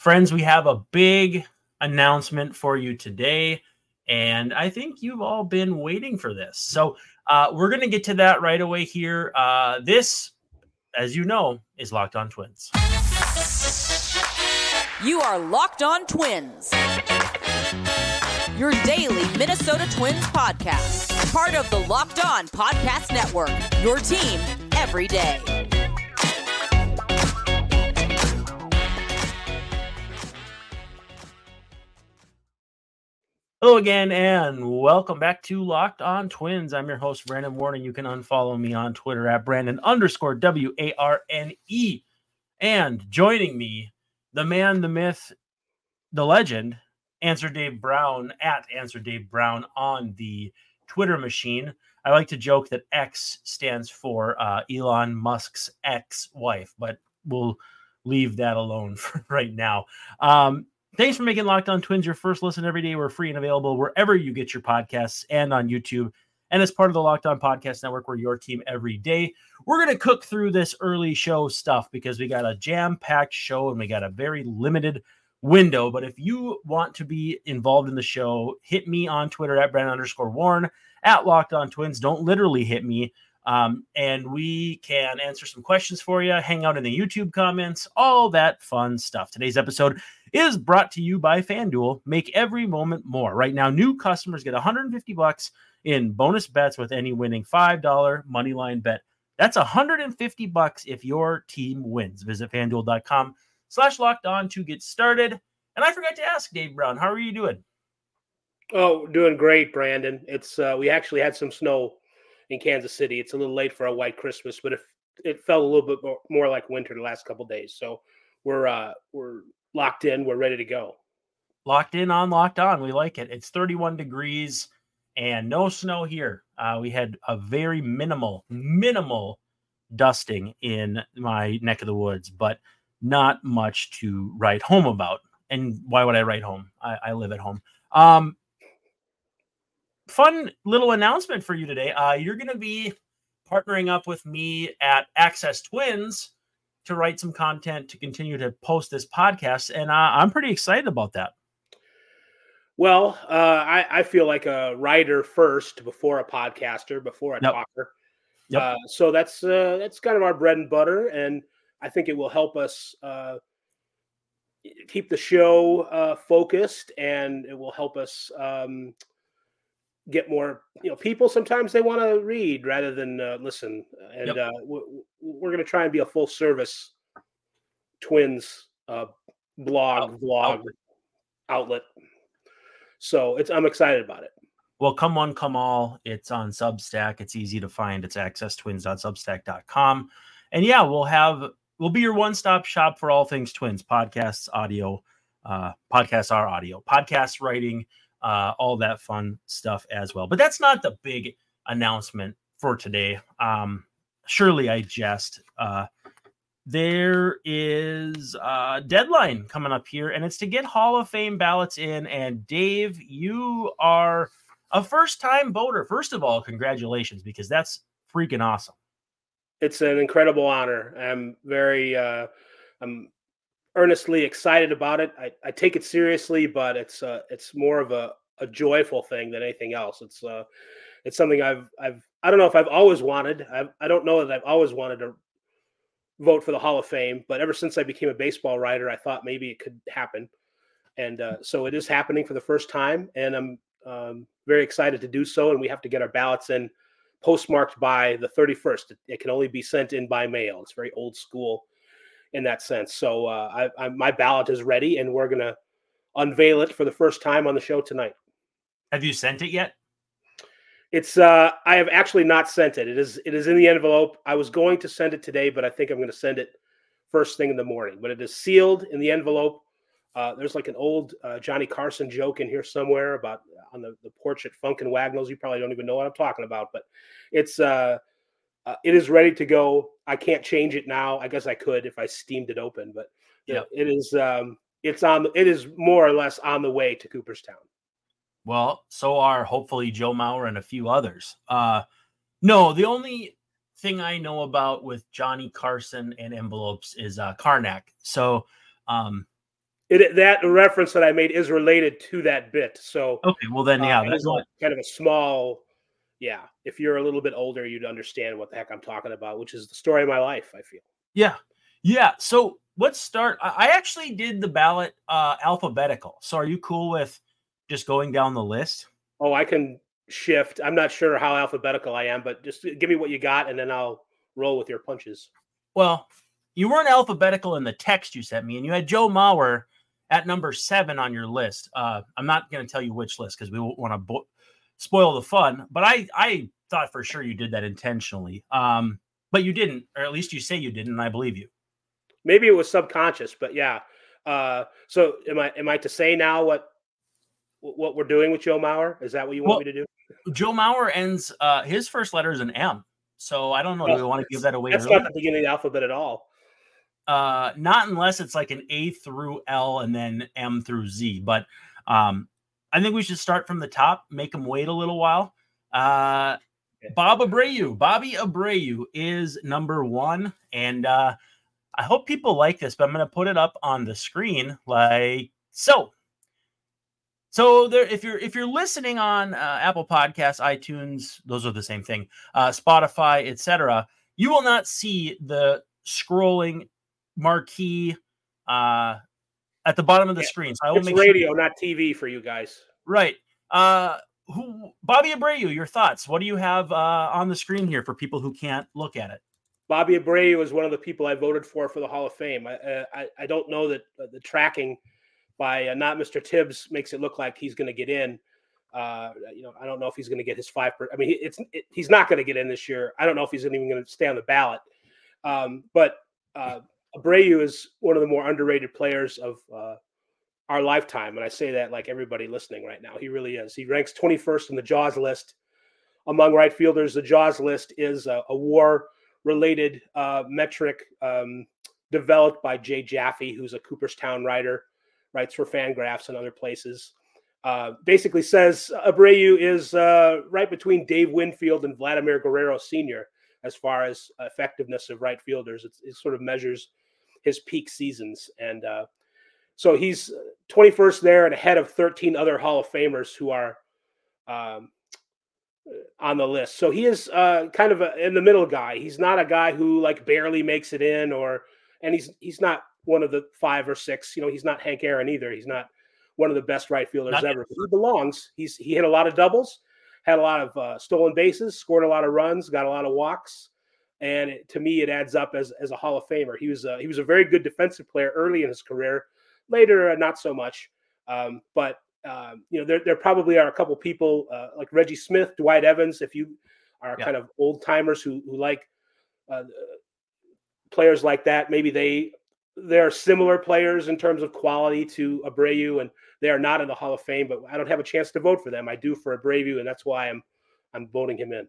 Friends, we have a big announcement for you today. And I think you've all been waiting for this. So uh, we're going to get to that right away here. Uh, this, as you know, is Locked On Twins. You are Locked On Twins, your daily Minnesota Twins podcast, part of the Locked On Podcast Network, your team every day. Hello again, and welcome back to Locked On Twins. I'm your host, Brandon Warne. You can unfollow me on Twitter at Brandon underscore W A R N E. And joining me, the man, the myth, the legend, Answer Dave Brown at Answer Dave Brown on the Twitter machine. I like to joke that X stands for uh, Elon Musk's ex wife, but we'll leave that alone for right now. Um, Thanks for making Locked On Twins your first listen every day. We're free and available wherever you get your podcasts and on YouTube. And as part of the Locked On Podcast Network, we're your team every day. We're going to cook through this early show stuff because we got a jam packed show and we got a very limited window. But if you want to be involved in the show, hit me on Twitter at Brandon underscore Warne at Locked On Twins. Don't literally hit me. Um, and we can answer some questions for you, hang out in the YouTube comments, all that fun stuff. Today's episode is brought to you by FanDuel. Make every moment more. Right now, new customers get 150 bucks in bonus bets with any winning $5 money line bet. That's 150 bucks if your team wins. Visit fanduel.com slash locked on to get started. And I forgot to ask Dave Brown, how are you doing? Oh, doing great, Brandon. It's uh, we actually had some snow in Kansas City. It's a little late for a white Christmas, but it, felt a little bit more like winter the last couple days. So we're uh, we're locked in. We're ready to go. Locked in on locked on. We like it. It's 31 degrees and no snow here. Uh, we had a very minimal, minimal dusting in my neck of the woods, but not much to write home about. And why would I write home? I, I live at home. Um, fun little announcement for you today. Uh, you're going to be partnering up with me at Access Twins to write some content to continue to post this podcast, and uh, I'm pretty excited about that. Well, uh, I, I, feel like a writer first before a podcaster, before a yep. talker. Yep. Uh, so that's uh, that's kind of our bread and butter, and I think it will help us uh, keep the show uh, focused, and it will help us um, get more you know people sometimes they want to read rather than uh, listen. And yep. uh, we're, we're going to try and be a full service twins uh, blog Out, vlog outlet. outlet. So it's i'm excited about it. Well come one come all. It's on substack. It's easy to find. It's accesstwins.substack.com and yeah we'll have we'll be your one-stop shop for all things twins podcasts audio uh podcasts are audio. Podcast writing uh, all that fun stuff as well. But that's not the big announcement for today. Um, surely I jest. Uh, there is a deadline coming up here, and it's to get Hall of Fame ballots in. And Dave, you are a first time voter. First of all, congratulations, because that's freaking awesome. It's an incredible honor. I'm very, uh, I'm earnestly excited about it. I, I take it seriously, but it's uh, it's more of a, a joyful thing than anything else. It's uh, it's something I've I've I don't know if I've always wanted. I I don't know that I've always wanted to vote for the Hall of Fame, but ever since I became a baseball writer, I thought maybe it could happen, and uh, so it is happening for the first time, and I'm um, very excited to do so. And we have to get our ballots in postmarked by the 31st. It can only be sent in by mail. It's very old school in that sense. So uh, I, I, my ballot is ready, and we're gonna unveil it for the first time on the show tonight. Have you sent it yet? It's uh I have actually not sent it. It is it is in the envelope. I was going to send it today, but I think I'm going to send it first thing in the morning. But it is sealed in the envelope. Uh, there's like an old uh, Johnny Carson joke in here somewhere about on the, the porch at Funk and Wagnalls. You probably don't even know what I'm talking about, but it's uh, uh, it is ready to go. I can't change it now. I guess I could if I steamed it open, but yeah, it is um, it's on it is more or less on the way to Cooperstown. Well, so are hopefully Joe Mauer and a few others. Uh, no, the only thing I know about with Johnny Carson and envelopes is uh, Carnac. So um, it, that reference that I made is related to that bit. So okay, well then yeah, uh, that's kind of a small. Yeah, if you're a little bit older, you'd understand what the heck I'm talking about, which is the story of my life. I feel. Yeah, yeah. So let's start. I actually did the ballot uh, alphabetical. So are you cool with just going down the list? Oh, I can shift. I'm not sure how alphabetical I am, but just give me what you got, and then I'll roll with your punches. Well, you weren't alphabetical in the text you sent me, and you had Joe Mauer at number seven on your list. Uh, I'm not going to tell you which list because we want to bo- spoil the fun. But I, I thought for sure you did that intentionally. Um, but you didn't, or at least you say you didn't, and I believe you. Maybe it was subconscious, but yeah. Uh, so am I? Am I to say now what what we're doing with Joe Mauer? Is that what you want well, me to do? Joe Mauer ends. Uh, his first letter is an M. So I don't know. Do we want to give that away? That's early? not the beginning of the alphabet at all. Uh, not unless it's like an A through L and then M through Z. But um, I think we should start from the top, make them wait a little while. Uh, Bob Abreu, Bobby Abreu is number one, and uh, I hope people like this, but I'm going to put it up on the screen like so. So there, if you're if you're listening on uh, Apple Podcasts, iTunes, those are the same thing, uh, Spotify, etc., you will not see the scrolling marquee uh, at the bottom of the yeah. screen. So I will it's make radio, sure not TV, for you guys. Right. Uh, who Bobby Abreu? Your thoughts? What do you have uh, on the screen here for people who can't look at it? Bobby Abreu is one of the people I voted for for the Hall of Fame. I uh, I, I don't know that uh, the tracking by uh, not Mr. Tibbs makes it look like he's going to get in. Uh, you know, I don't know if he's going to get his five. Per- I mean, it's it, he's not going to get in this year. I don't know if he's even going to stay on the ballot. Um, but uh, Abreu is one of the more underrated players of uh, our lifetime, and I say that like everybody listening right now. He really is. He ranks 21st in the Jaws list among right fielders. The Jaws list is a, a war-related uh, metric um, developed by Jay Jaffe, who's a Cooperstown writer, writes for Fangraphs and other places. Uh, basically says Abreu is uh, right between Dave Winfield and Vladimir Guerrero Sr. as far as effectiveness of right fielders. It's, it sort of measures his peak seasons. And uh, so he's 21st there and ahead of 13 other Hall of Famers who are um, on the list. So he is uh, kind of a in the middle guy. He's not a guy who like barely makes it in, or and he's he's not one of the five or six. You know, he's not Hank Aaron either. He's not one of the best right fielders not ever. He belongs. He's he hit a lot of doubles, had a lot of uh, stolen bases, scored a lot of runs, got a lot of walks and it, to me, it adds up as, as a Hall of Famer. He was a, he was a very good defensive player early in his career. Later, uh, not so much. Um, but um, you know, there, there probably are a couple people uh, like Reggie Smith, Dwight Evans. If you are yeah. kind of old timers who who like uh, players like that, maybe they they're similar players in terms of quality to Abreu, and they are not in the Hall of Fame. But I don't have a chance to vote for them. I do for Abreu, and that's why I'm I'm voting him in.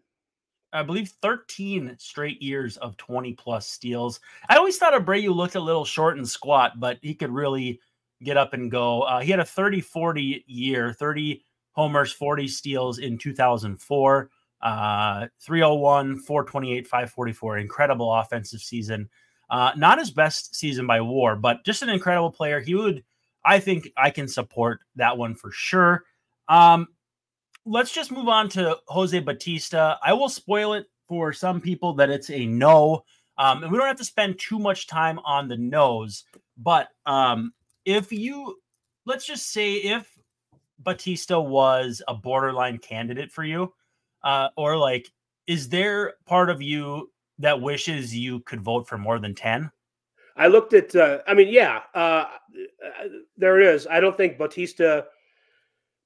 I believe 13 straight years of 20 plus steals. I always thought Abreu looked a little short and squat, but he could really get up and go. Uh, he had a 30 40 year, 30 homers, 40 steals in 2004. Uh, 301, 428, 544. Incredible offensive season. Uh, not his best season by war, but just an incredible player. He would, I think, I can support that one for sure. Um, let's just move on to Jose Bautista. I will spoil it for some people that it's a no. Um, and we don't have to spend too much time on the nose. But um, if you, let's just say, if Bautista was a borderline candidate for you, uh, or like, is there part of you that wishes you could vote for more than 10? I looked at, uh, I mean, yeah, uh, there it is. I don't think Bautista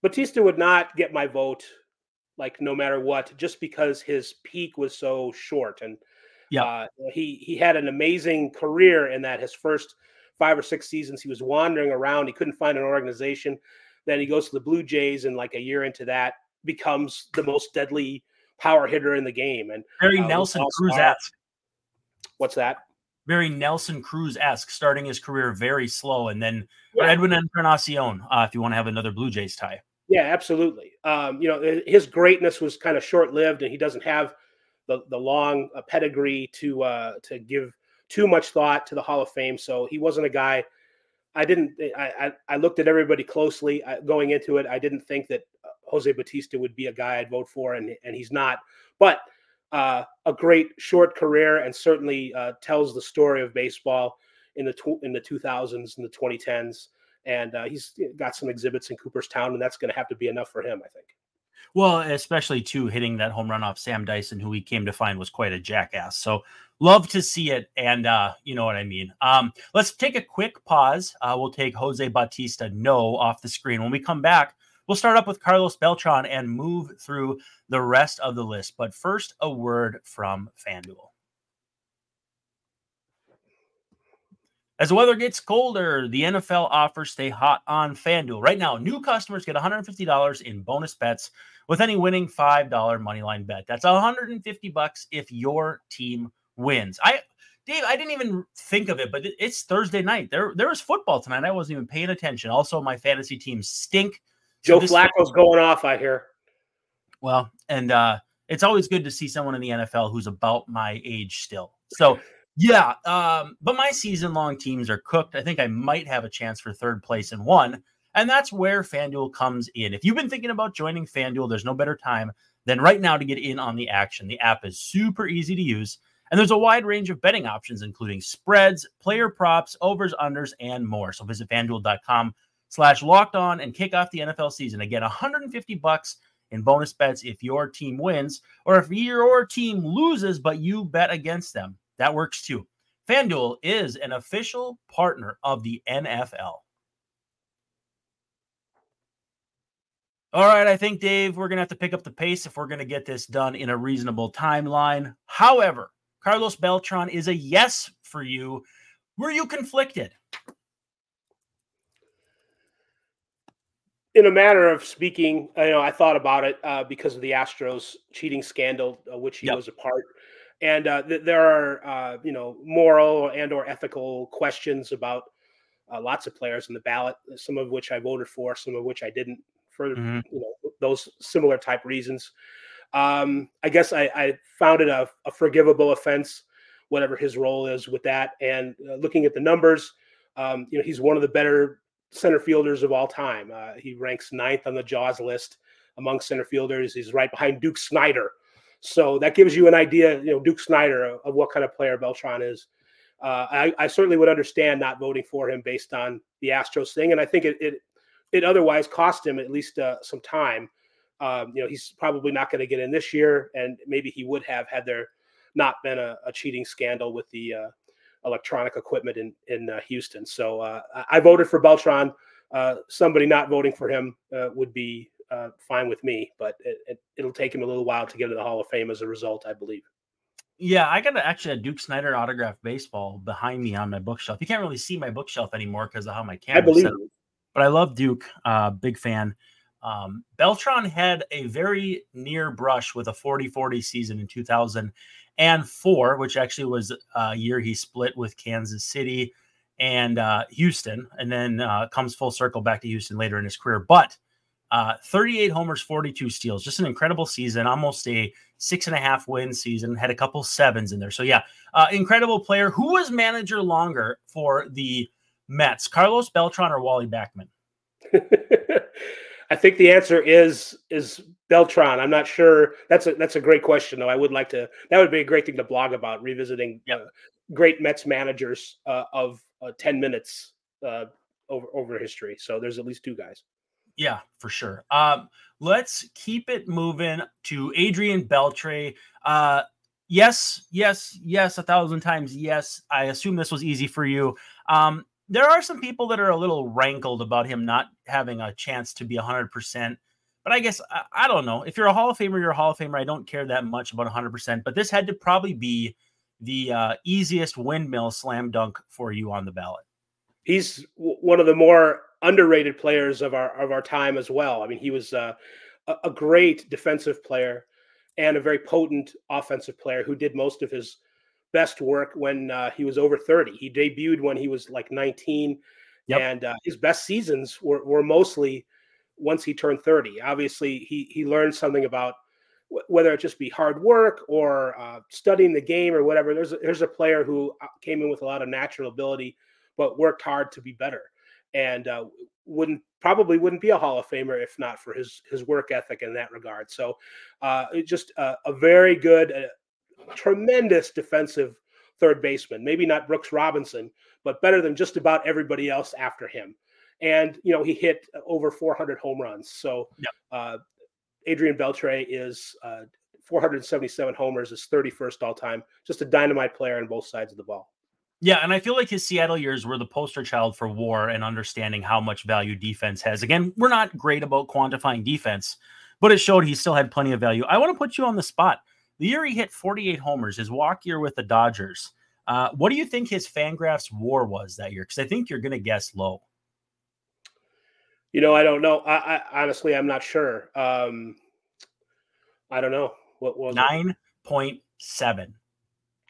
Bautista would not get my vote, like no matter what, just because his peak was so short. And yeah, uh, he he had an amazing career in that his first five or six seasons he was wandering around. He couldn't find an organization. Then he goes to the Blue Jays, and like a year into that, becomes the most deadly power hitter in the game. And very uh, Nelson Cruz. What's that? Very Nelson Cruz esque, starting his career very slow, and then yeah. Edwin Encarnacion. Uh, if you want to have another Blue Jays tie. Yeah, absolutely. Um, you know, his greatness was kind of short lived, and he doesn't have the the long uh, pedigree to uh, to give too much thought to the Hall of Fame. So he wasn't a guy I didn't. I, I, I looked at everybody closely I, going into it. I didn't think that uh, Jose Bautista would be a guy I'd vote for, and and he's not. But uh, a great short career, and certainly uh, tells the story of baseball in the tw- in the 2000s and the 2010s. And uh, he's got some exhibits in Cooperstown, and that's going to have to be enough for him, I think. Well, especially too hitting that home run off Sam Dyson, who we came to find was quite a jackass. So love to see it, and uh, you know what I mean. Um, let's take a quick pause. Uh, we'll take Jose Bautista no off the screen. When we come back, we'll start up with Carlos Beltran and move through the rest of the list. But first, a word from FanDuel. As the weather gets colder, the NFL offers stay hot on FanDuel. Right now, new customers get $150 in bonus bets with any winning $5 moneyline bet. That's 150 bucks if your team wins. I Dave, I didn't even think of it, but it's Thursday night. There there was football tonight. I wasn't even paying attention. Also, my fantasy teams stink. Joe so Flacco's going off, I hear. Well, and uh it's always good to see someone in the NFL who's about my age still. So yeah, um, but my season long teams are cooked. I think I might have a chance for third place in one. And that's where FanDuel comes in. If you've been thinking about joining FanDuel, there's no better time than right now to get in on the action. The app is super easy to use, and there's a wide range of betting options, including spreads, player props, overs, unders, and more. So visit fanduel.com slash locked on and kick off the NFL season. Again, 150 bucks in bonus bets if your team wins, or if your team loses, but you bet against them. That works too. FanDuel is an official partner of the NFL. All right, I think, Dave, we're going to have to pick up the pace if we're going to get this done in a reasonable timeline. However, Carlos Beltran is a yes for you. Were you conflicted? In a manner of speaking, you know, I thought about it uh, because of the Astros cheating scandal, uh, which he yep. was a part and uh, th- there are uh, you know moral and or ethical questions about uh, lots of players in the ballot some of which i voted for some of which i didn't for mm-hmm. you know those similar type reasons um, i guess i, I found it a, a, forgivable offense whatever his role is with that and uh, looking at the numbers um, you know he's one of the better center fielders of all time uh, he ranks ninth on the jaws list among center fielders he's right behind duke snider so that gives you an idea, you know, Duke Snider of, of what kind of player Beltran is. Uh, I, I, certainly would understand not voting for him based on the Astros thing, and I think it it, it otherwise cost him at least uh, some time. Um, you know, he's probably not going to get in this year, and maybe he would have had there not been a, a cheating scandal with the uh, electronic equipment in in uh, Houston. So uh, I voted for Beltran. Uh, somebody not voting for him would be uh, fine with me, but it, will it, take him a little while to get to the Hall of Fame as a result, I believe. Yeah, I got actually a Duke Snider autograph baseball behind me on my bookshelf. You can't really see my bookshelf anymore because of how my camera. I believe, but I love Duke. Uh, big fan. Um, Beltran had a very near brush with a 40-40 season in 2004, which actually was a year he split with Kansas City and uh, Houston, and then uh, comes full circle back to Houston later in his career. But uh, 38 homers, 42 steals. Just an incredible season, almost a six and a half win season. Had a couple sevens in there. So, yeah, uh, incredible player. Who was manager longer for the Mets, Carlos Beltran or Wally Backman? I think the answer is is Beltran. I'm not sure. That's a that's a great question, though. I would like to. That would be a great thing to blog about, revisiting yep. uh, great Mets managers uh, of uh, 10 minutes uh, over over history. So there's at least two guys. Yeah, for sure. Um, let's keep it moving to Adrian Beltre. Uh, yes, yes, yes, a thousand times yes. I assume this was easy for you. Um, there are some people that are a little rankled about him not having a chance to be 100%. But I guess, I, I don't know. If you're a Hall of Famer, you're a Hall of Famer. I don't care that much about 100%. But this had to probably be the uh, easiest windmill slam dunk for you on the ballot. He's one of the more underrated players of our of our time as well. I mean, he was uh, a great defensive player and a very potent offensive player who did most of his best work when uh, he was over 30. He debuted when he was like 19, yep. and uh, his best seasons were, were mostly once he turned 30. Obviously, he he learned something about whether it just be hard work or uh, studying the game or whatever. There's a, there's a player who uh, came in with a lot of natural ability, but worked hard to be better and uh, wouldn't probably wouldn't be a Hall of Famer if not for his his work ethic in that regard. So, uh, just a, a very good, uh, tremendous defensive third baseman. Maybe not Brooks Robinson, but better than just about everybody else after him. And you know he hit over 400 home runs. So, yep. uh, Adrian Beltre is uh, 477 homers, is 31st all time. Just a dynamite player on both sides of the ball. Yeah, and I feel like his Seattle years were the poster child for war and understanding how much value defense has. Again, we're not great about quantifying defense, but it showed he still had plenty of value. I want to put you on the spot. The year he hit 48 homers, his walk year with the Dodgers. Uh, what do you think his Fangraphs WAR was that year? Because I think you're going to guess low. You know, I don't know. I, I honestly, I'm not sure. Um, I don't know. What was nine point seven?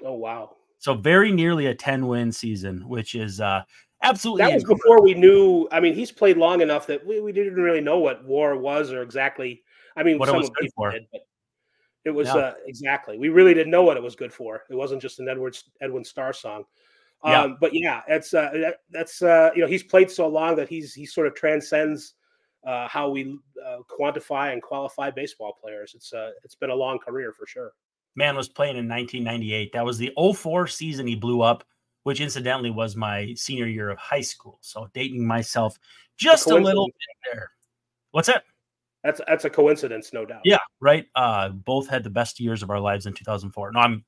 Oh wow! So very nearly a 10 win season, which is uh absolutely that was before we knew. I mean, he's played long enough that we, we didn't really know what war was or exactly. I mean, what it was good for. Did, it was yeah. uh, exactly. We really didn't know what it was good for. It wasn't just an Edwards Edwin Starr song. Um, but yeah, it's uh, that, that's uh, you know he's played so long that he's he sort of transcends uh, how we uh, quantify and qualify baseball players. It's uh, it's been a long career for sure man was playing in 1998. That was the 04 season he blew up, which incidentally was my senior year of high school. So dating myself just a, a little bit there. What's that? That's that's a coincidence, no doubt. Yeah, right. Uh, both had the best years of our lives in 2004. No, I'm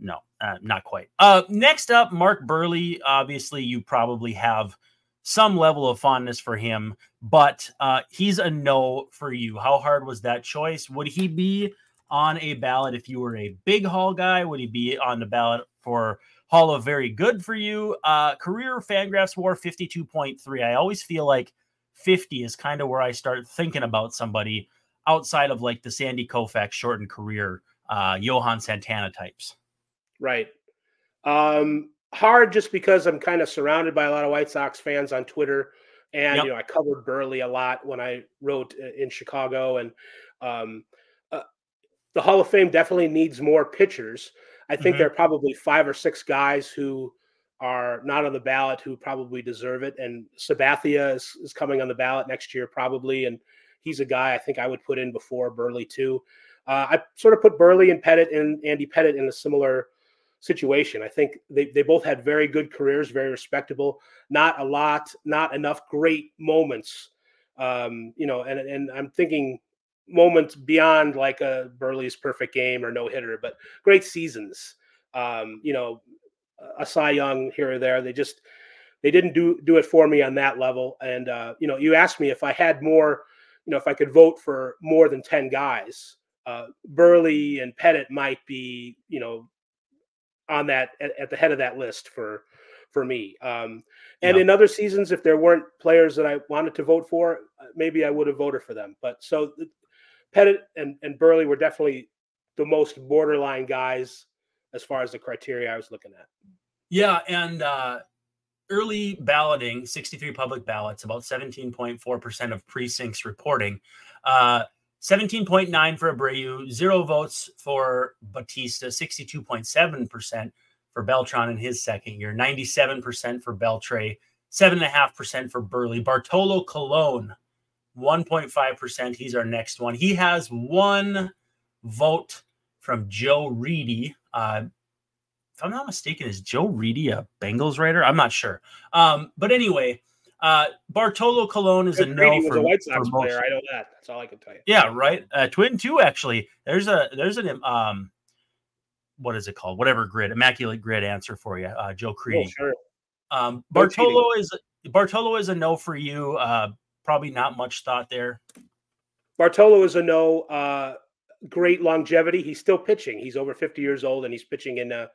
no, uh, not quite. Uh, next up, Mark Buehrle. Obviously, you probably have some level of fondness for him, but uh, he's a no for you. How hard was that choice? Would he be on a ballot if you were a big Hall guy? Would he be on the ballot for Hall of Very Good for you? Uh, career Fangraphs WAR 52.3. I always feel like 50 is kind of where I start thinking about somebody outside of like the Sandy Koufax shortened career, uh, Johan Santana types. Right. Um, hard just because I'm kind of surrounded by a lot of White Sox fans on Twitter. And, yep. you know, I covered Buehrle a lot when I wrote uh, in Chicago. And, um, the Hall of Fame definitely needs more pitchers. I think mm-hmm. there are probably five or six guys who are not on the ballot who probably deserve it. And Sabathia is, is coming on the ballot next year, probably. And he's a guy I think I would put in before Buehrle, too. Uh, I sort of put Buehrle and Pettitte and Andy Pettitte in a similar situation. I think they, they both had very good careers, very respectable, not a lot, not enough great moments. Um, you know, and, and I'm thinking moments beyond like a Buehrle's perfect game or no hitter, but great seasons. Um, you know, a Cy Young here or there. They just they didn't do do it for me on that level. And uh, you know, you asked me if I had more, you know, if I could vote for more than ten guys. Uh, Buehrle and Pettitte might be, you know, on that at, at the head of that list for for me. Um, and yeah. in other seasons, if there weren't players that I wanted to vote for, uh, maybe I would have voted for them. But so Pettitte and, and Buehrle were definitely the most borderline guys as far as the criteria I was looking at. Yeah, and uh, early balloting, 63 public ballots, about 17.4% of precincts reporting. Uh, 17.9 for Abreu, zero votes for Bautista, 62.7% for Beltran in his second year, 97% for Beltre, 7.5% for Buehrle. Bartolo Colon, 1.5%. He's our next one. He has one vote from Joe Reedy. Uh, if I'm not mistaken, is Joe Reedy a Bengals writer? I'm not sure. Um, but anyway, uh, Bartolo Colon is a no for, a White Sox player. I know that. That's all I can tell you. Yeah, right. Uh, twin two actually. There's a there's an um, what is it called? Whatever grid, immaculate grid answer for you, uh, Joe Creedy. Oh, sure. Um, Bartolo is Bartolo is a no for you. Uh, probably not much thought there. Bartolo is a no. Uh, great longevity. He's still pitching. He's over 50 years old and he's pitching in a, uh,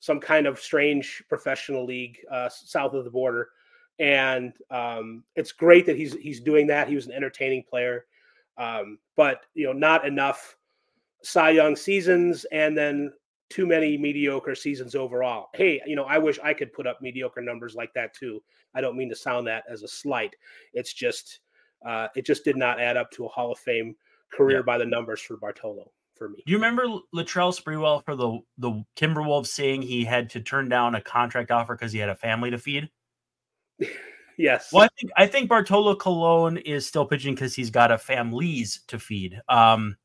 some kind of strange professional league uh, south of the border. And um, it's great that he's he's doing that. He was an entertaining player, um, but you know, not enough Cy Young seasons, and then too many mediocre seasons overall. Hey, you know, I wish I could put up mediocre numbers like that too. I don't mean to sound that as a slight. It's just uh, it just did not add up to a Hall of Fame career yeah. by the numbers for Bartolo for me. Do you remember Latrell Sprewell for the the Timberwolves saying he had to turn down a contract offer because he had a family to feed? Yes. Well, I think I think Bartolo Colon is still pitching because he's got a families to feed. Um,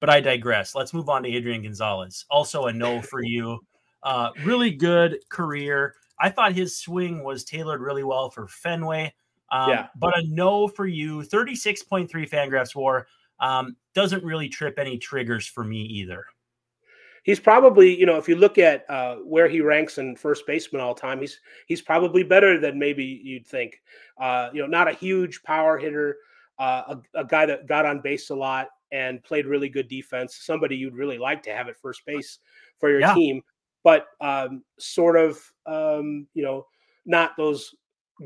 but I digress. Let's move on to Adrian Gonzalez. Also a no for you. Uh, really good career. I thought his swing was tailored really well for Fenway. Um, yeah. But a no for you. 36.3 Fangraphs WAR um, doesn't really trip any triggers for me either. He's probably, you know, if you look at uh, where he ranks in first baseman all time, he's he's probably better than maybe you'd think. Uh, you know, not a huge power hitter, uh, a, a guy that got on base a lot and played really good defense. Somebody you'd really like to have at first base for your yeah. team, but um, sort of, um, you know, not those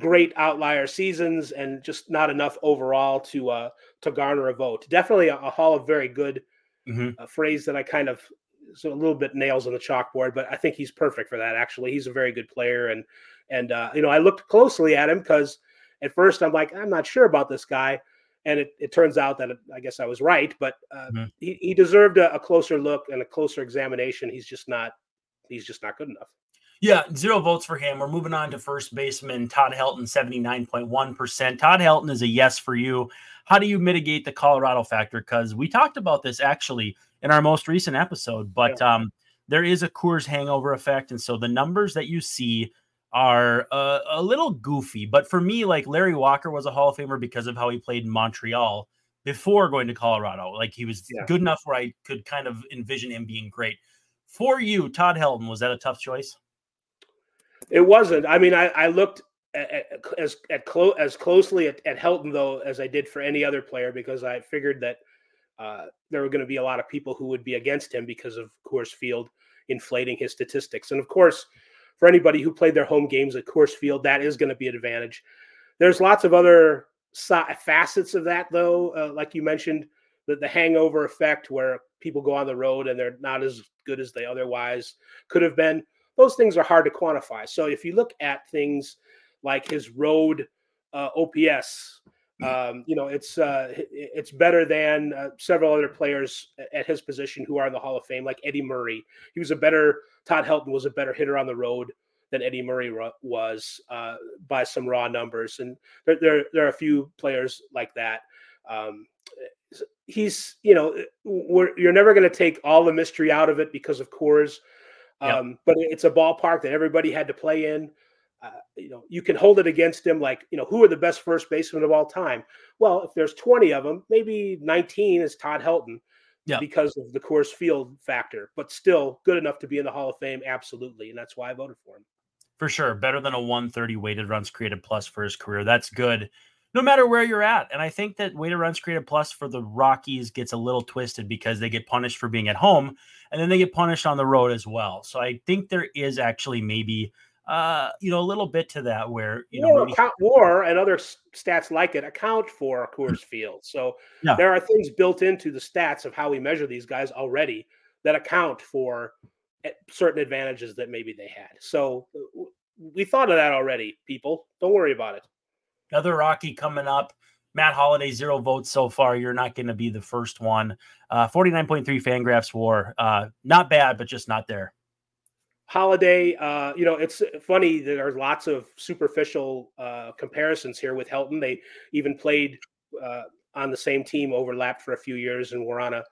great outlier seasons and just not enough overall to uh, to garner a vote. Definitely a, a Hall of Very Good mm-hmm. phrase that I kind of so a little bit nails on the chalkboard, but I think he's perfect for that. Actually, he's a very good player, and and uh, you know I looked closely at him because at first I'm like I'm not sure about this guy, and it, it turns out that it, I guess I was right, but uh, mm-hmm. he, he deserved a, a closer look and a closer examination. He's just not he's just not good enough. Yeah, zero votes for him. We're moving on to first baseman Todd Helton, 79.1%. Todd Helton is a yes for you. How do you mitigate the Colorado factor? Because we talked about this actually in our most recent episode, but yeah. um, there is a Coors hangover effect. And so the numbers that you see are uh, a little goofy. But for me, like Larry Walker was a Hall of Famer because of how he played in Montreal before going to Colorado. Like he was yeah. good enough where I could kind of envision him being great. For you, Todd Helton, was that a tough choice? It wasn't. I mean, I, I looked at, at, as at clo- as closely at, at Helton though as I did for any other player because I figured that uh, there were going to be a lot of people who would be against him because of Coors Field inflating his statistics. And of course, for anybody who played their home games at Coors Field, that is going to be an advantage. There's lots of other facets of that, though, uh, like you mentioned, the, the hangover effect where people go on the road and they're not as good as they otherwise could have been those things are hard to quantify. So if you look at things like his road uh, OPS. Um, you know, it's uh, it's better than uh, several other players at his position who are in the Hall of Fame, like Eddie Murray. He was a better. Todd Helton was a better hitter on the road than Eddie Murray was uh, by some raw numbers, and there, there, there are a few players like that. Um, he's, you know, you're never going to take all the mystery out of it because of Coors. Um, yep. But it's a ballpark that everybody had to play in. Uh, you know, you can hold it against him like, you know, who are the best first basemen of all time? Well, if there's 20 of them, maybe 19 is Todd Helton yeah. because of the Coors Field factor, but still good enough to be in the Hall of Fame. Absolutely. And that's why I voted for him. For sure. Better than a 130 weighted runs created plus for his career. That's good no matter where you're at. And I think that weighted runs created plus for the Rockies gets a little twisted because they get punished for being at home and then they get punished on the road as well. So I think there is actually maybe uh, you know, a little bit to that where you know maybe... account war and other stats like it account for Coors Field. So yeah. there are things built into the stats of how we measure these guys already that account for certain advantages that maybe they had. So we thought of that already, people. Don't worry about it. Another Rocky coming up. Matt Holliday, zero votes so far. You're not going to be the first one. Uh, 49.3 Fangraphs WAR. Uh, not bad, but just not there. Holliday, uh, you know, it's funny. There are lots of superficial uh, comparisons here with Helton. They even played uh, on the same team, overlapped for a few years, and were on a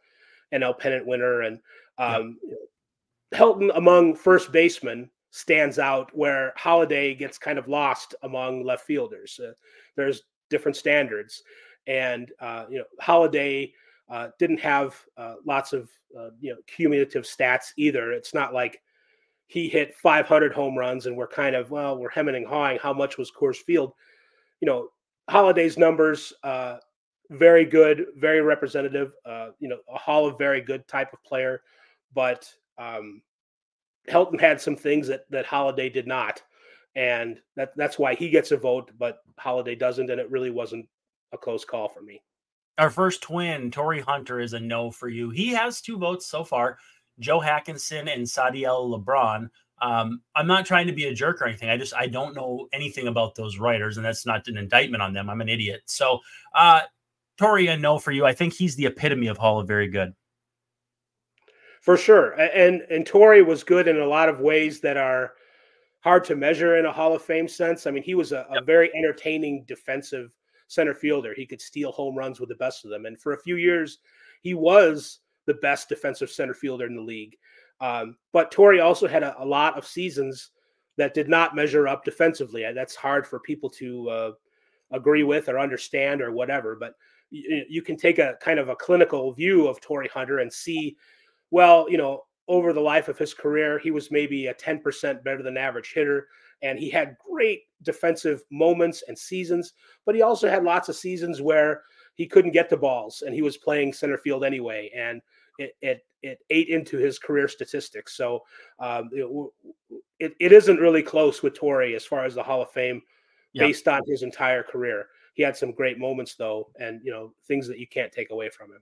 NL pennant winner. And um, yeah. Helton, among first basemen, stands out where Holliday gets kind of lost among left fielders. Uh, there's different standards, and uh, you know Holliday. uh, didn't have uh, lots of uh, you know cumulative stats either. It's not like he hit 500 home runs and we're kind of well we're hemming and hawing how much was Coors Field. You know Holliday's numbers uh, very good, very representative. uh, you know a Hall of very good type of player, but um, Helton had some things that that Holliday did not, and that that's why he gets a vote, but Holliday doesn't, and it really wasn't a close call for me. Our first twin, Torii Hunter, is a no for you. He has two votes so far: Joe Haakenson and Sadiel LeBron. Um, I'm not trying to be a jerk or anything. I just I don't know anything about those writers, and that's not an indictment on them. I'm an idiot. So, uh, Torii, a no for you. I think he's the epitome of Hall of Very Good. For sure. And and Torii was good in a lot of ways that are hard to measure in a Hall of Fame sense. I mean, he was a, a very entertaining defensive center fielder. He could steal home runs with the best of them. And for a few years, he was the best defensive center fielder in the league. Um, but Torii also had a, a, lot of seasons that did not measure up defensively. That's hard for people to uh, agree with or understand or whatever. But you, you, can take a kind of a clinical view of Torii Hunter and see, well, you know, over the life of his career, he was maybe a 10% better than average hitter. And he had great defensive moments and seasons, but he also had lots of seasons where he couldn't get the balls and he was playing center field anyway. And it, it, it ate into his career statistics. So um, it, it, it isn't really close with Torii as far as the Hall of Fame yep. based on his entire career. He had some great moments though, and you know things that you can't take away from him.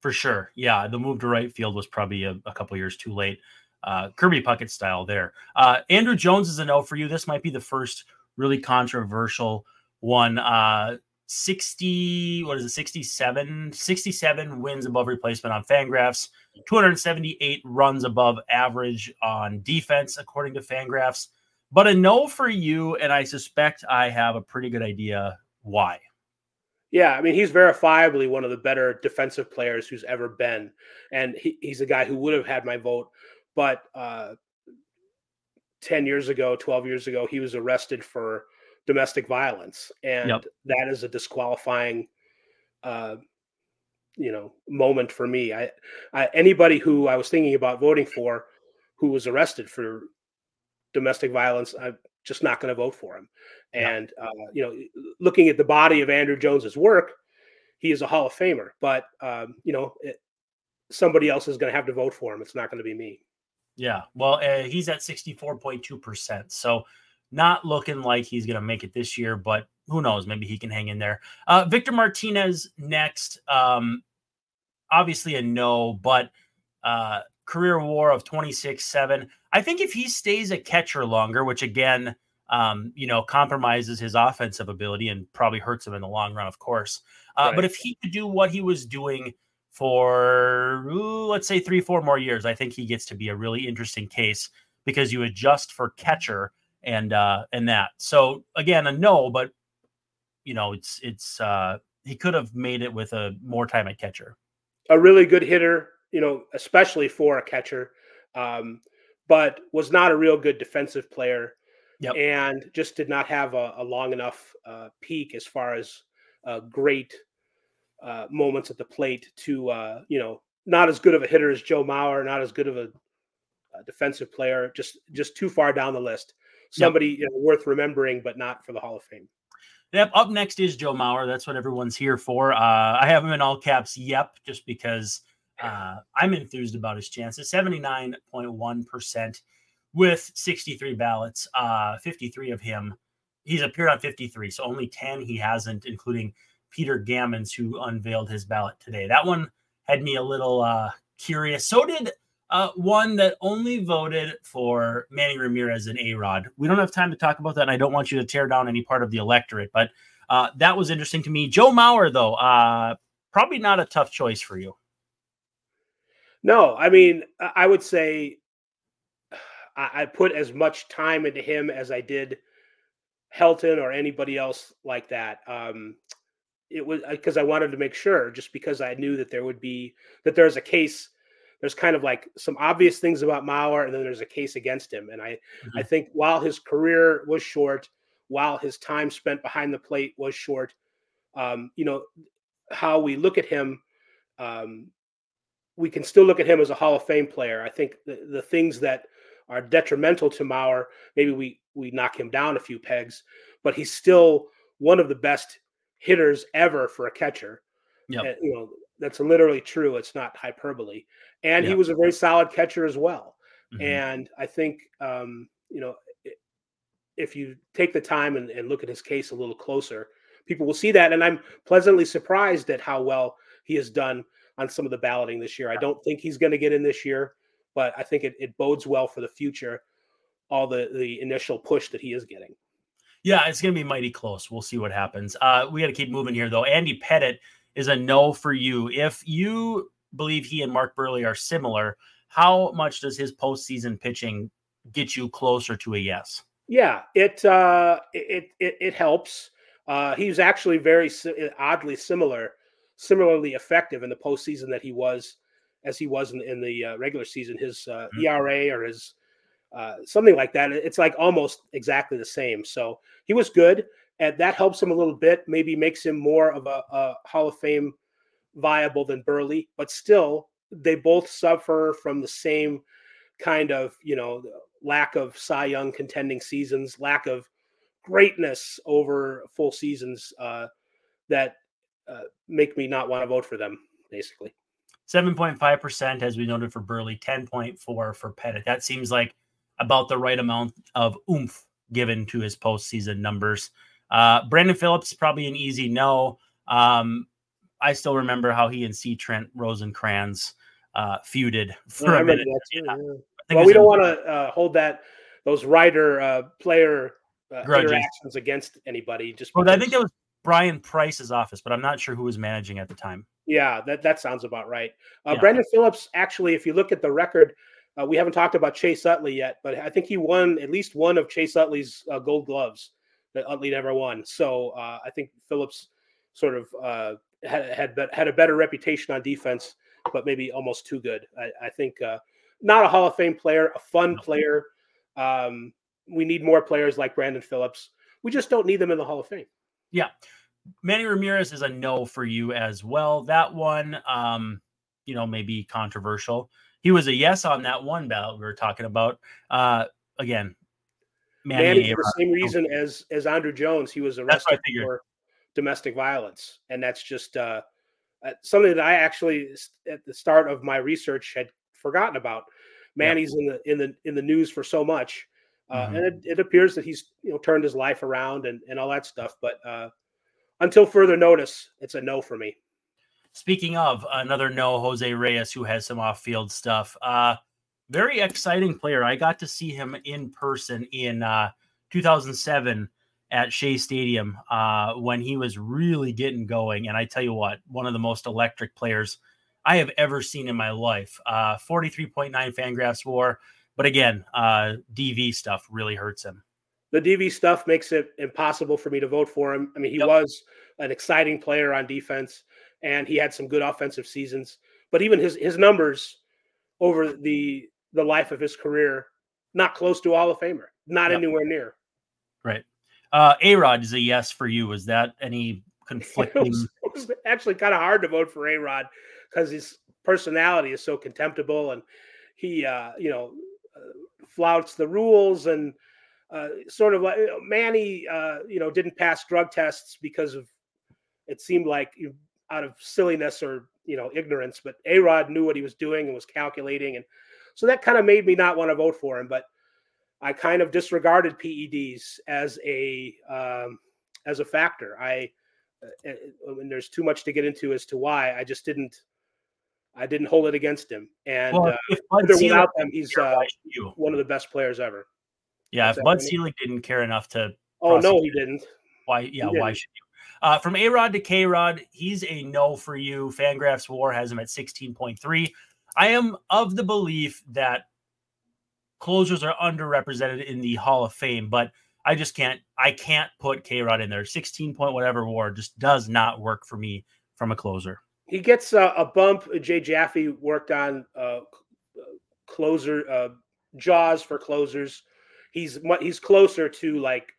For sure, yeah. The move to right field was probably a, a couple years too late. Uh, Kirby Puckett style there. Uh, Andruw Jones is a no for you. This might be the first really controversial one. Uh, 60, what is it, 67, 67 wins above replacement on Fangraphs, 278 runs above average on defense, according to Fangraphs. But a no for you, and I suspect I have a pretty good idea why. Yeah, I mean, he's verifiably one of the better defensive players who's ever been. And he, he's a guy who would have had my vote. But uh, 10 years ago, 12 years ago, he was arrested for domestic violence. And yep. that is a disqualifying, uh, you know, moment for me. I, I, anybody who I was thinking about voting for who was arrested for domestic violence, I'm just not going to vote for him. And uh, you know, looking at the body of Andruw Jones's work, he is a Hall of Famer. But um, you know, it, somebody else is going to have to vote for him. It's not going to be me. Yeah, well, uh, he's at sixty four point two percent, so not looking like he's going to make it this year. But who knows? Maybe he can hang in there. Uh, Victor Martinez next. Um, obviously a no, but uh, career war of 26 7. I think if he stays a catcher longer, which again, um, you know, compromises his offensive ability and probably hurts him in the long run, of course. Uh, right. But if he could do what he was doing for, ooh, let's say, three, four more years, I think he gets to be a really interesting case because you adjust for catcher and uh, and that. So again, a no, but you know, it's it's uh, he could have made it with a more time at catcher. A really good hitter, you know, especially for a catcher, um, but was not a real good defensive player yep. and just did not have a, a long enough uh, peak as far as uh, great uh, moments at the plate to, uh, you know, not as good of a hitter as Joe Mauer, not as good of a, a defensive player, just just too far down the list. Somebody yep. you know, worth remembering, but not for the Hall of Fame. Yep. Up next is Joe Mauer. That's what everyone's here for. Uh, I have him in all caps. Yep, just because uh, I'm enthused about his chances. Seventy nine point one percent with 63 ballots, uh, 53 of him. He's appeared on 53, so only 10 he hasn't, including Peter Gammons, who unveiled his ballot today. That one had me a little uh, curious. So did uh, one that only voted for Manny Ramirez and A Rod. We don't have time to talk about that, and I don't want you to tear down any part of the electorate, but uh, that was interesting to me. Joe Mauer, though, uh, probably not a tough choice for you. No, I mean, I would say I, I put as much time into him as I did Helton or anybody else like that. Um, it was because uh, I wanted to make sure, just because I knew that there would be that there's a case. There's kind of like some obvious things about Mauer, and then there's a case against him. And I, mm-hmm. I think while his career was short, while his time spent behind the plate was short, um, you know, how we look at him, um, we can still look at him as a Hall of Fame player. I think the, the things that are detrimental to Mauer. Maybe we we knock him down a few pegs, but he's still one of the best hitters ever for a catcher. Yeah, you know that's literally true. It's not hyperbole. And yep. he was a very solid catcher as well. Mm-hmm. And I think um, you know if you take the time and, and look at his case a little closer, people will see that. And I'm pleasantly surprised at how well he has done on some of the balloting this year. I don't think he's going to get in this year but I think it, it bodes well for the future, all the the initial push that he is getting. Yeah, it's going to be mighty close. We'll see what happens. Uh, we got to keep moving here, though. Andy Pettitte is a no for you. If you believe he and Mark Buehrle are similar, how much does his postseason pitching get you closer to a yes? Yeah, it uh, it, it it helps. Uh, he's actually very oddly similar, similarly effective in the postseason that he was as he was in, in the uh, regular season. His uh, mm-hmm. ERA or his uh, something like that. It's like almost exactly the same. So he was good, and that helps him a little bit. Maybe makes him more of a, a Hall of Fame viable than Buehrle, but still, they both suffer from the same kind of you know lack of Cy Young contending seasons, lack of greatness over full seasons uh, that uh, make me not want to vote for them. Basically, seven point five percent, as we noted for Buehrle, ten point four for Pettitte. That seems like about the right amount of oomph given to his postseason numbers. Uh, Brandon Phillips probably an easy no. Um, I still remember how he and C. Trent Rosecrans uh, feuded for a minute. Too, yeah. Well, we don't want to uh, hold that those writer uh, player uh, interactions against anybody. Just well, I think that was Bryan Price's office, but I'm not sure who was managing at the time. Yeah, that that sounds about right. Uh, yeah. Brandon Phillips, actually, if you look at the record, uh, we haven't talked about Chase Utley yet, but I think he won at least one of Chase Utley's uh, Gold Gloves that Utley never won. So uh, I think Phillips sort of had had had a better reputation on defense, but maybe almost too good. I, I think uh, not a Hall of Fame player, a fun player. Um, we need more players like Brandon Phillips. We just don't need them in the Hall of Fame. Yeah. Manny Ramirez is a no for you as well. That one, um, you know, may be controversial. He was a yes on that one ballot we were talking about. Uh, again, Manny, Manny for the same reason as as Andruw Jones, he was arrested for domestic violence, and that's just uh, uh, something that I actually at the start of my research had forgotten about. Manny's in the in the in the news for so much, uh, mm-hmm. and it, it, appears that he's you know turned his life around and and all that stuff. But uh, until further notice, it's a no for me. Speaking of another no, Jose Reyes, who has some off-field stuff. Uh, very exciting player. I got to see him in person in uh, 2007 at Shea Stadium uh, when he was really getting going. And I tell you what, one of the most electric players I have ever seen in my life. Uh, 43.9 Fangraphs WAR, but again, uh, DV stuff really hurts him. The DV stuff makes it impossible for me to vote for him. I mean, he yep. was an exciting player on defense and he had some good offensive seasons. But even his his numbers over the the life of his career, not close to Hall of Famer, not yep. anywhere near. Right. Uh, A Rod is a yes for you. Is that any conflicting? it, was, it was actually kind of hard to vote for A Rod because his personality is so contemptible and he, uh, you know, uh, flouts the rules and uh, sort of like you know, Manny, uh, you know, didn't pass drug tests because of it seemed like out of silliness or you know ignorance. But A Rod knew what he was doing and was calculating, and so that kind of made me not want to vote for him. But I kind of disregarded PEDs as a um, as a factor. I uh, uh and there's too much to get into as to why I just didn't I didn't hold it against him. And well, uh, without them, he's uh, one of the best players ever. Yeah, if Bud Selig didn't care enough to. Oh no, he didn't. Why? Yeah, didn't. why should you? Uh, from A Rod to K Rod, he's a no for you. Fangraphs War has him at 16.3. I am of the belief that closers are underrepresented in the Hall of Fame, but I just can't I can't put K Rod in there. 16 point whatever war just does not work for me from a closer. He gets uh, a bump. Jay Jaffe worked on uh, closer uh, jaws for closers. He's he's closer to like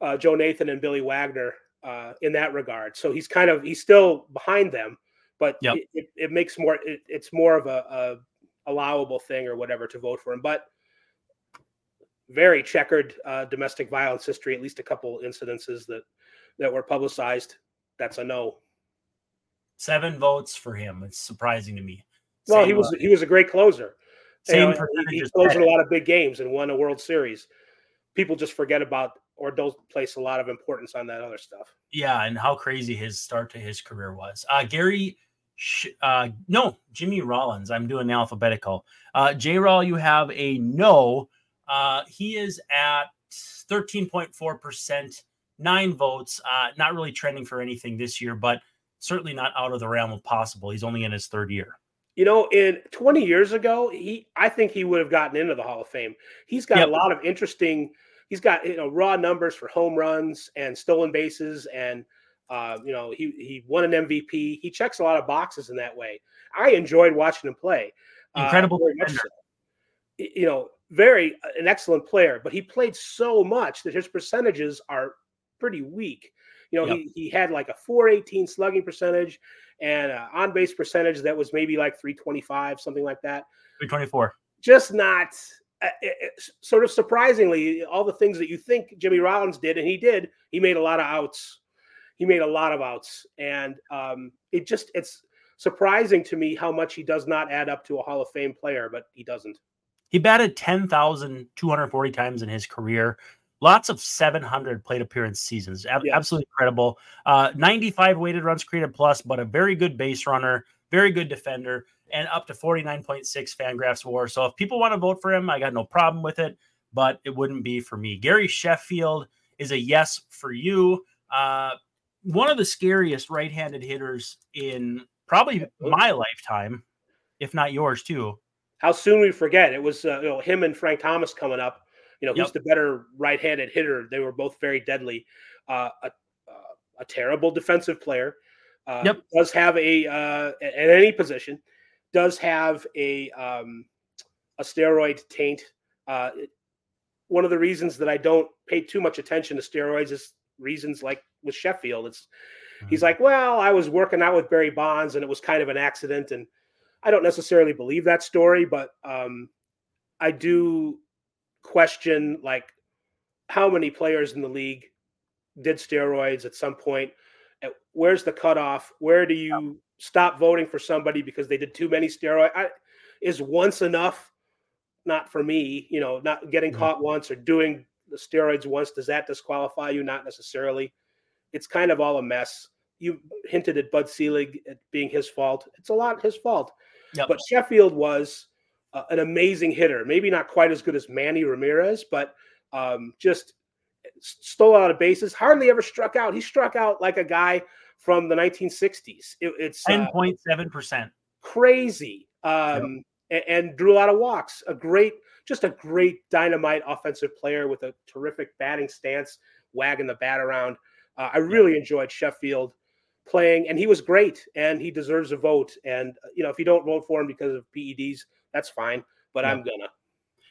uh, Joe Nathan and Billy Wagner uh, in that regard. So he's kind of he's still behind them, but yep. it, it, it, makes more it, it's more of a, a, allowable thing or whatever to vote for him. But very checkered uh, domestic violence history. At least a couple incidences that that were publicized. That's a no. Seven votes for him. It's surprising to me. Well, Same, he was uh, he was a great closer. Same you know, he, he closed a lot of big games and won a World Series. People just forget about or don't place a lot of importance on that other stuff. Yeah, and how crazy his start to his career was. Uh, Gary, uh, no, Jimmy Rollins. I'm doing alphabetical. Uh, J. Roll, you have a no. Uh, he is at 13.4 percent, nine votes. Uh, not really trending for anything this year, but certainly not out of the realm of possible. He's only in his third year. You know, in 20 years ago, he I think he would have gotten into the Hall of Fame. He's got yep. a lot of interesting he's got you know raw numbers for home runs and stolen bases, and uh, you know he he won an MVP. He checks a lot of boxes in that way. I enjoyed watching him play. Uh, Incredible, uh, so. you know, very uh, an excellent player, but he played so much that his percentages are pretty weak. You know, yep. he, he had like a 418 slugging percentage and on base percentage that was maybe like 325, something like that. 324. Just not uh, sort of surprisingly, all the things that you think Jimmy Rollins did, and he did, he made a lot of outs. He made a lot of outs. And um, it just, it's surprising to me how much he does not add up to a Hall of Fame player, but he doesn't. He batted 10,240 times in his career lots of 700 plate appearance seasons. Ab- yes. Absolutely incredible. Uh, 95 weighted runs created plus, but a very good base runner, very good defender, and up to 49.6 Fangraphs WAR. So if people want to vote for him, I got no problem with it, but it wouldn't be for me. Gary Sheffield is a yes for you. Uh, one of the scariest right-handed hitters in probably my lifetime, if not yours too. How soon we forget it was uh, you know him and Frank Thomas coming up you know, yep. who's the better right-handed hitter? They were both very deadly. Uh, a, uh, a terrible defensive player. Uh, yep. Does have a uh, at any position. Does have a um, a steroid taint. Uh, one of the reasons that I don't pay too much attention to steroids is reasons like with Sheffield. It's mm-hmm. he's like, well, I was working out with Barry Bonds and it was kind of an accident, and I don't necessarily believe that story, but um, I do question like how many players in the league did steroids at some point. Where's the cutoff? Where do you stop voting for somebody because they did too many steroids? I, is once enough? Not for me. You know, not getting caught once or doing the steroids once. Does that disqualify you? Not necessarily. It's kind of all a mess. You hinted at Bud Selig being his fault. It's a lot his fault. Yep. But Sheffield was uh, an amazing hitter. Maybe not quite as good as Manny Ramirez, but um, just stole out of bases. Hardly ever struck out. He struck out like a guy from the 1960s. It, it's uh, ten point seven percent. Crazy. Um, yep. and, and, drew a lot of walks. A great, just a great dynamite offensive player with a terrific batting stance, wagging the bat around. Uh, I really enjoyed Sheffield playing, and he was great, and he deserves a vote. And you know, if you don't vote for him because of PEDs, that's fine, but yeah. I'm gonna.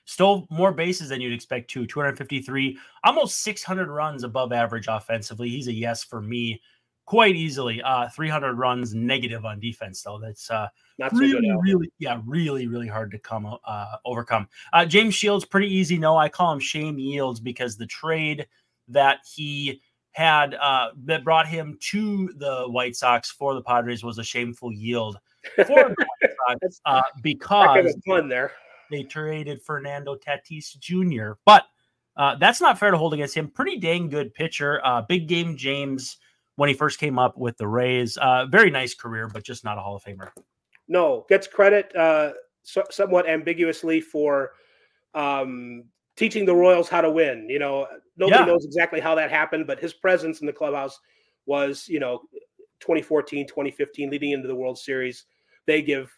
Stole more bases than you'd expect too. 253, almost 600 runs above average offensively. He's a yes for me quite easily. Uh, 300 runs negative on defense, though. That's uh, not so really, good, really, yeah, really, really hard to come uh, overcome. Uh, James Shields, pretty easy. No, I call him Shame Yields because the trade that he had uh, that brought him to the White Sox for the Padres was a shameful yield for the White Sox uh, because fun there. they traded Fernando Tatis Jr. But uh, that's not fair to hold against him. Pretty dang good pitcher. Uh, big game James when he first came up with the Rays. Uh, very nice career, but just not a Hall of Famer. No, gets credit uh, so, somewhat ambiguously for um, teaching the Royals how to win. You know, nobody yeah. knows exactly how that happened, but his presence in the clubhouse was, you know, 2014, 2015, leading into the World Series. They give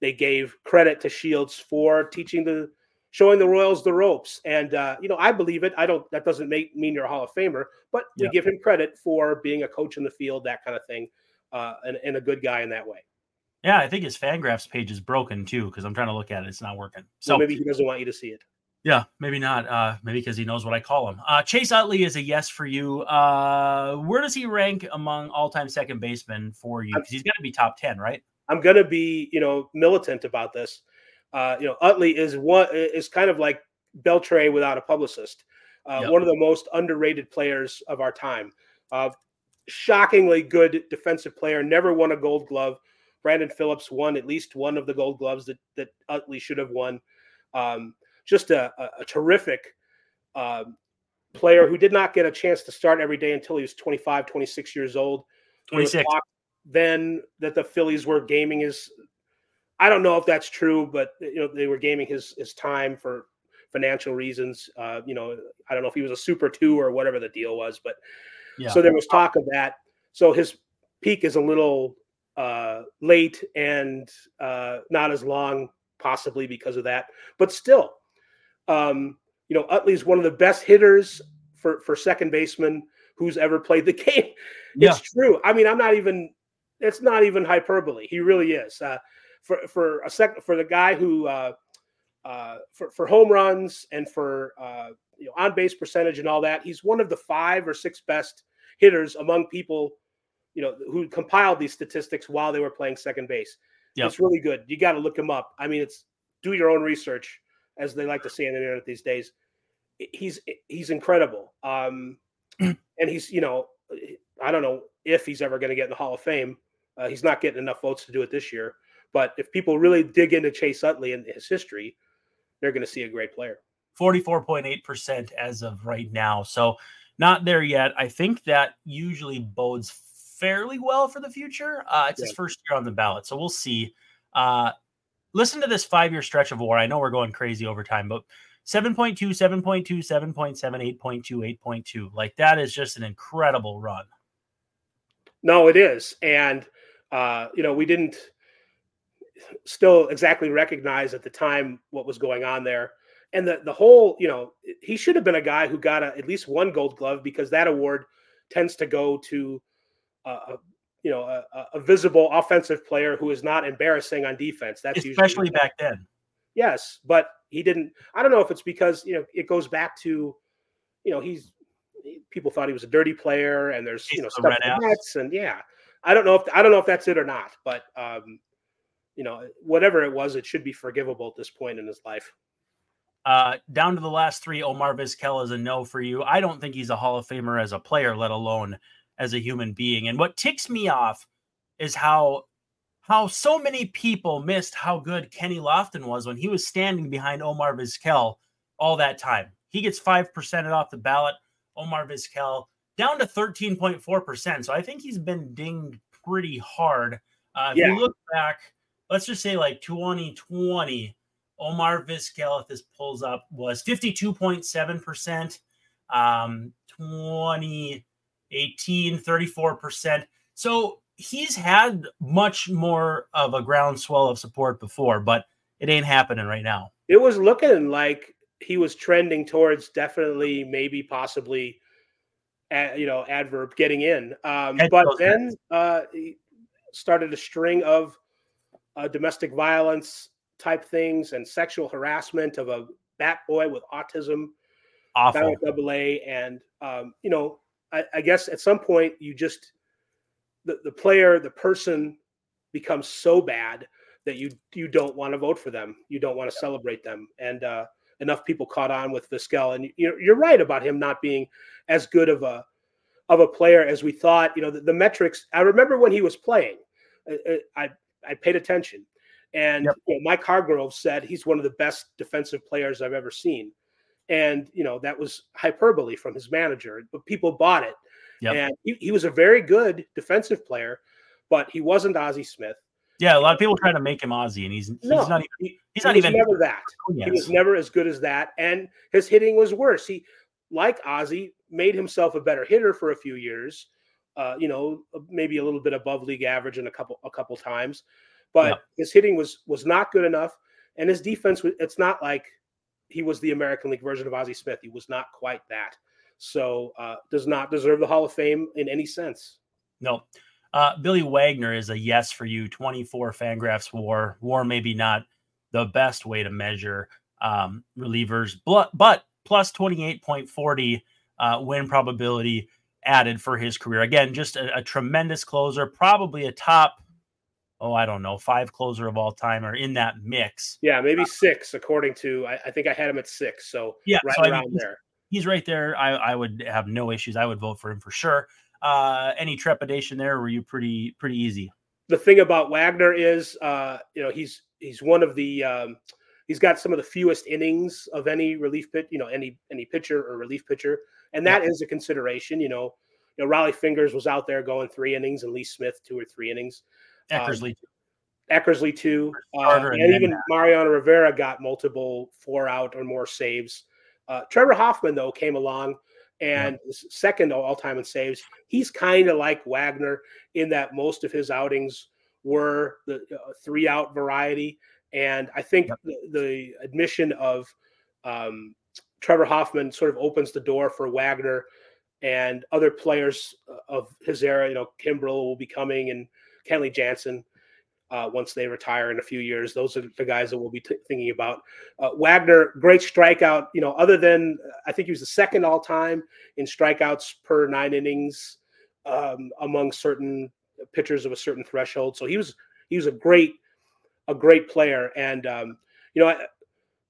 they gave credit to Shields for teaching the showing the Royals the ropes. And uh, you know, I believe it. I don't that doesn't make mean you're a Hall of Famer, but we give him credit for being a coach in the field, that kind of thing, uh, and, and a good guy in that way. Yeah, I think his Fangraphs page is broken too because I'm trying to look at it. It's not working. So well, maybe he doesn't want you to see it. Yeah, maybe not. Uh, maybe because he knows what I call him. Uh, Chase Utley is a yes for you. Uh, where does he rank among all-time second basemen for you? Because he's got to be top ten, right? I'm going to be, you know, militant about this. Uh, you know, Utley is one is kind of like Beltre without a publicist. Uh, yep. One of the most underrated players of our time. Uh, shockingly good defensive player. Never won a Gold Glove. Brandon Phillips won at least one of the Gold Gloves that that Utley should have won. Um, just a, a, a terrific uh, player who did not get a chance to start every day until he was 25, 26 years old. 26. Then that the Phillies were gaming his. I don't know if that's true, but you know they were gaming his his time for financial reasons. Uh, you know, I don't know if he was a super two or whatever the deal was, but yeah. so there was talk of that. So his peak is a little uh, late and uh, not as long, possibly because of that. But still, um, you know, Utley's one of the best hitters for for second baseman who's ever played the game. Yeah. It's true. I mean, I'm not even. It's not even hyperbole. He really is. Uh, for for a second, for the guy who uh, uh, for for home runs and for uh, you know on base percentage and all that, he's one of the five or six best hitters among people, you know, who compiled these statistics while they were playing second base. Yep. It's really good. You got to look him up. I mean, it's do your own research, as they like to say on the internet these days. He's he's incredible, um, and he's you know, I don't know if he's ever going to get in the Hall of Fame. Uh, he's not getting enough votes to do it this year. But if people really dig into Chase Utley and his history, they're going to see a great player. 44.8% as of right now. So not there yet. I think that usually bodes fairly well for the future. Uh, it's Yeah. his first year on the ballot. So we'll see. Uh, listen to this five year stretch of war. I know we're going crazy over time, but 7.2, 7.2, 7.7, 8.2, 8.2. Like that is just an incredible run. No, it is, and uh, you know we didn't still exactly recognize at the time what was going on there, and the the whole you know he should have been a guy who got a, at least one Gold Glove because that award tends to go to a you know a, a- visible offensive player who is not embarrassing on defense. That's Especially usually back then. yes, but he didn't. I don't know if it's because you know it goes back to you know he's people thought he was a dirty player and there's you know stuff red the Mets and yeah I don't know if I don't know if that's it or not but um you know whatever it was it should be forgivable at this point in his life Uh, down to the last three, Omar Vizquel is a no for you. I don't think he's a Hall of Famer as a player, let alone as a human being. And what ticks me off is how how so many people missed how good Kenny Lofton was when he was standing behind Omar Vizquel all that time. He gets five percent off the ballot. Omar Vizquel down to thirteen point four percent. So I think he's been dinged pretty hard. Uh, if Yeah. you look back, let's just say like 2020. Omar Vizquel, if this pulls up, was 52.7%. Um, 2018, 34%. So he's had much more of a groundswell of support before, but it ain't happening right now. it was looking like he was trending towards definitely maybe possibly you know adverb getting in um but then uh he started a string of uh, domestic violence type things and sexual harassment of a bat boy with autism Awful. double A. And, um, you know, I, I guess at some point you just, the, the player, the person becomes so bad that you, you don't want to vote for them. You don't want to celebrate them. And, uh, enough people caught on with Vizquel. And you're, you're right about him not being as good of a, of a player as we thought, you know, the, the metrics, I remember when he was playing, I, I, I paid attention. And Yep. you know, Mike Hargrove said he's one of the best defensive players I've ever seen and you know that was hyperbole from his manager but people bought it Yep. and he, he was a very good defensive player but he wasn't ozzie smith Yeah, a lot of people try to make him Ozzy, and he's he's no not even he's he not even never that Yes. he was never as good as that and his hitting was worse he like ozzie made himself a better hitter for a few years uh, you know maybe a little bit above league average in a couple a couple times but Yep. his hitting was was not good enough and his defense it's not like he was the American League version of Ozzie Smith. He was not quite that. So uh, does not deserve the Hall of Fame in any sense. No. Uh, Billy Wagner is a yes for you. 24 Fangraphs WAR. WAR maybe not the best way to measure um, relievers, but, but plus 28.40 uh, win probability added for his career. Again, just a, a tremendous closer, probably a top, oh, I don't know, five closer of all time or in that mix. Yeah, maybe six, according to I, I think I had him at six. So Yeah, right so around he's- there. He's right there. I, I would have no issues. I would vote for him for sure. Uh, any trepidation there? Were you pretty pretty easy? The thing about Wagner is, uh, you know, he's he's one of the um, he's got some of the fewest innings of any relief pit, you know, any any pitcher or relief pitcher, and that is a consideration. You know, you know, Rollie Fingers was out there going three innings, and Lee Smith two or three innings. Um, Eckersley. Eckersley too, uh, and even Mariano Rivera got multiple four out or more saves. Uh, Trevor Hoffman though came along and is second all time in saves. He's kind of like Wagner in that most of his outings were the uh, three out variety, and I think Yep. the, the admission of um, Trevor Hoffman sort of opens the door for Wagner and other players uh, of his era. You know, Kimbrel will be coming and Kenley Jansen uh, once they retire in a few years. Those are the guys that we'll be t- thinking about. Uh, Wagner, great strikeout. You know, other than I think he was the second all time in strikeouts per nine innings um, among certain pitchers of a certain threshold. So he was he was a great a great player. And um, you know,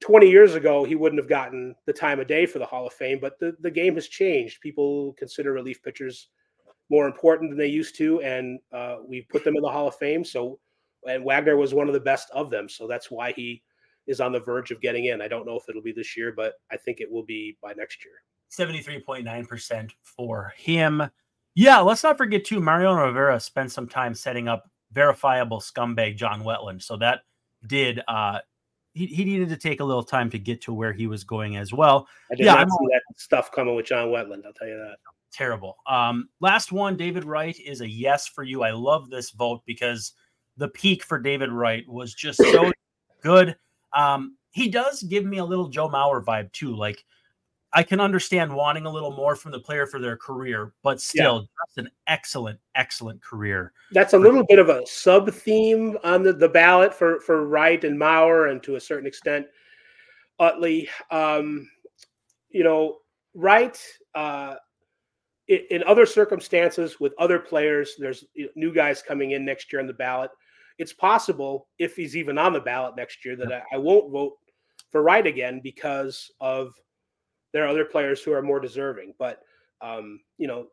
20 years ago he wouldn't have gotten the time of day for the Hall of Fame. But the the game has changed. People consider relief pitchers more important than they used to, and uh, we put them in the Hall of Fame. So and Wagner was one of the best of them. So that's why he is on the verge of getting in. I don't know if it'll be this year, but I think it will be by next year. 73.9% for him. Yeah, let's not forget too. Mariano Rivera spent some time setting up verifiable scumbag John Wetteland, So that did uh he, he needed to take a little time to get to where he was going as well. I did yeah, not I'm see that stuff coming with John Wetteland. I'll tell you that. Terrible. Um, last one, David Wright is a yes for you. I love this vote because the peak for David Wright was just so good. Um, he does give me a little Joe Mauer vibe too. Like I can understand wanting a little more from the player for their career, but still yeah. just an excellent, excellent career. That's a little bit of a sub theme on the, the ballot for, for Wright and Mauer, and to a certain extent, Utley. Um, you know, Wright, uh, in other circumstances with other players, there's new guys coming in next year on the ballot. It's possible, if he's even on the ballot next year, that I, I won't vote for Wright again because of there are other players who are more deserving. But um, you know,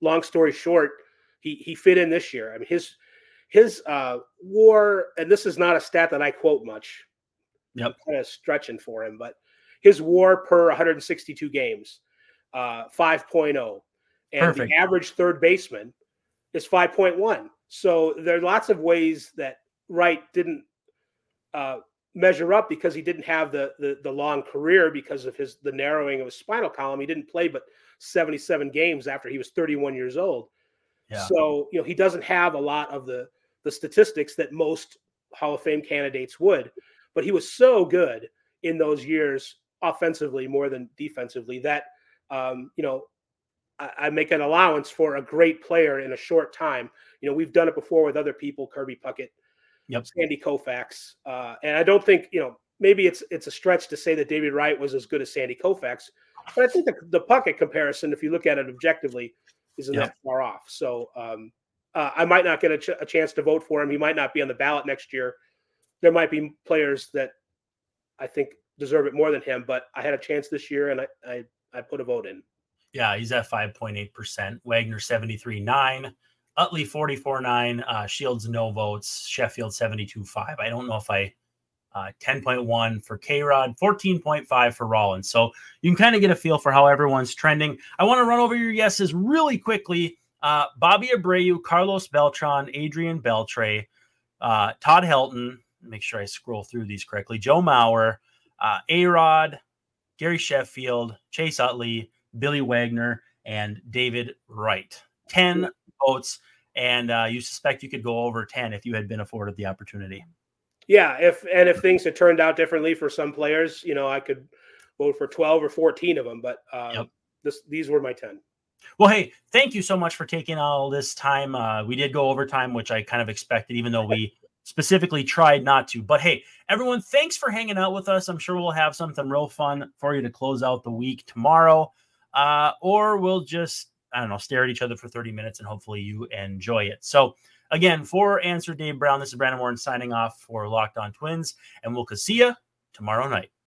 long story short, he he fit in this year. I mean, his his uh, WAR, and this is not a stat that I quote much. Yep, kind of stretching for him, but his WAR per 162 games, uh, 5.0, and Perfect. the average third baseman is 5.1. So there are lots of ways that Wright didn't uh, measure up because he didn't have the, the, the long career because of his the narrowing of his spinal column. He didn't play but 77 games after he was 31 years old. Yeah. So, you know, he doesn't have a lot of the the statistics that most Hall of Fame candidates would, but he was so good in those years offensively more than defensively that um, you know, I, I make an allowance for a great player in a short time. You know, we've done it before with other people, Kirby Puckett, yep. Sandy Koufax, uh, and I don't think you know maybe it's it's a stretch to say that David Wright was as good as Sandy Koufax, but I think the, the Puckett comparison, if you look at it objectively, isn't yep. that far off. So um, uh, I might not get a, ch- a, chance to vote for him. He might not be on the ballot next year. There might be players that I think deserve it more than him, but I had a chance this year, and I I, I put a vote in. Yeah, he's at 5.8%. Wagner 73.9. Utley 44.9. Uh, Shields no votes. Sheffield 72 5. I don't know if I uh, 10.1 for K Rod, 14.5 for Rollins. So you can kind of get a feel for how everyone's trending. I want to run over your yeses really quickly. Uh, Bobby Abreu, Carlos Beltran, Adrian Beltre, uh, Todd Helton. Make sure I scroll through these correctly. Joe Mauer, uh, A Rod, Gary Sheffield, Chase Utley, Billy Wagner, and David Wright. 10 votes. And uh, you suspect you could go over 10 if you had been afforded the opportunity. Yeah. If, and if things had turned out differently for some players, you know, I could vote for 12 or 14 of them, but uh, yep. this, these were my 10. Well, hey, thank you so much for taking all this time. Uh, we did go over time, which I kind of expected, even though we specifically tried not to. But hey, everyone, thanks for hanging out with us. I'm sure we'll have something real fun for you to close out the week tomorrow uh, or we'll just I don't know stare at each other for 30 minutes and hopefully you enjoy it. So again, for answer Dave Brown, this is Brandon Warne signing off for Locked On Twins, and we'll see you tomorrow night.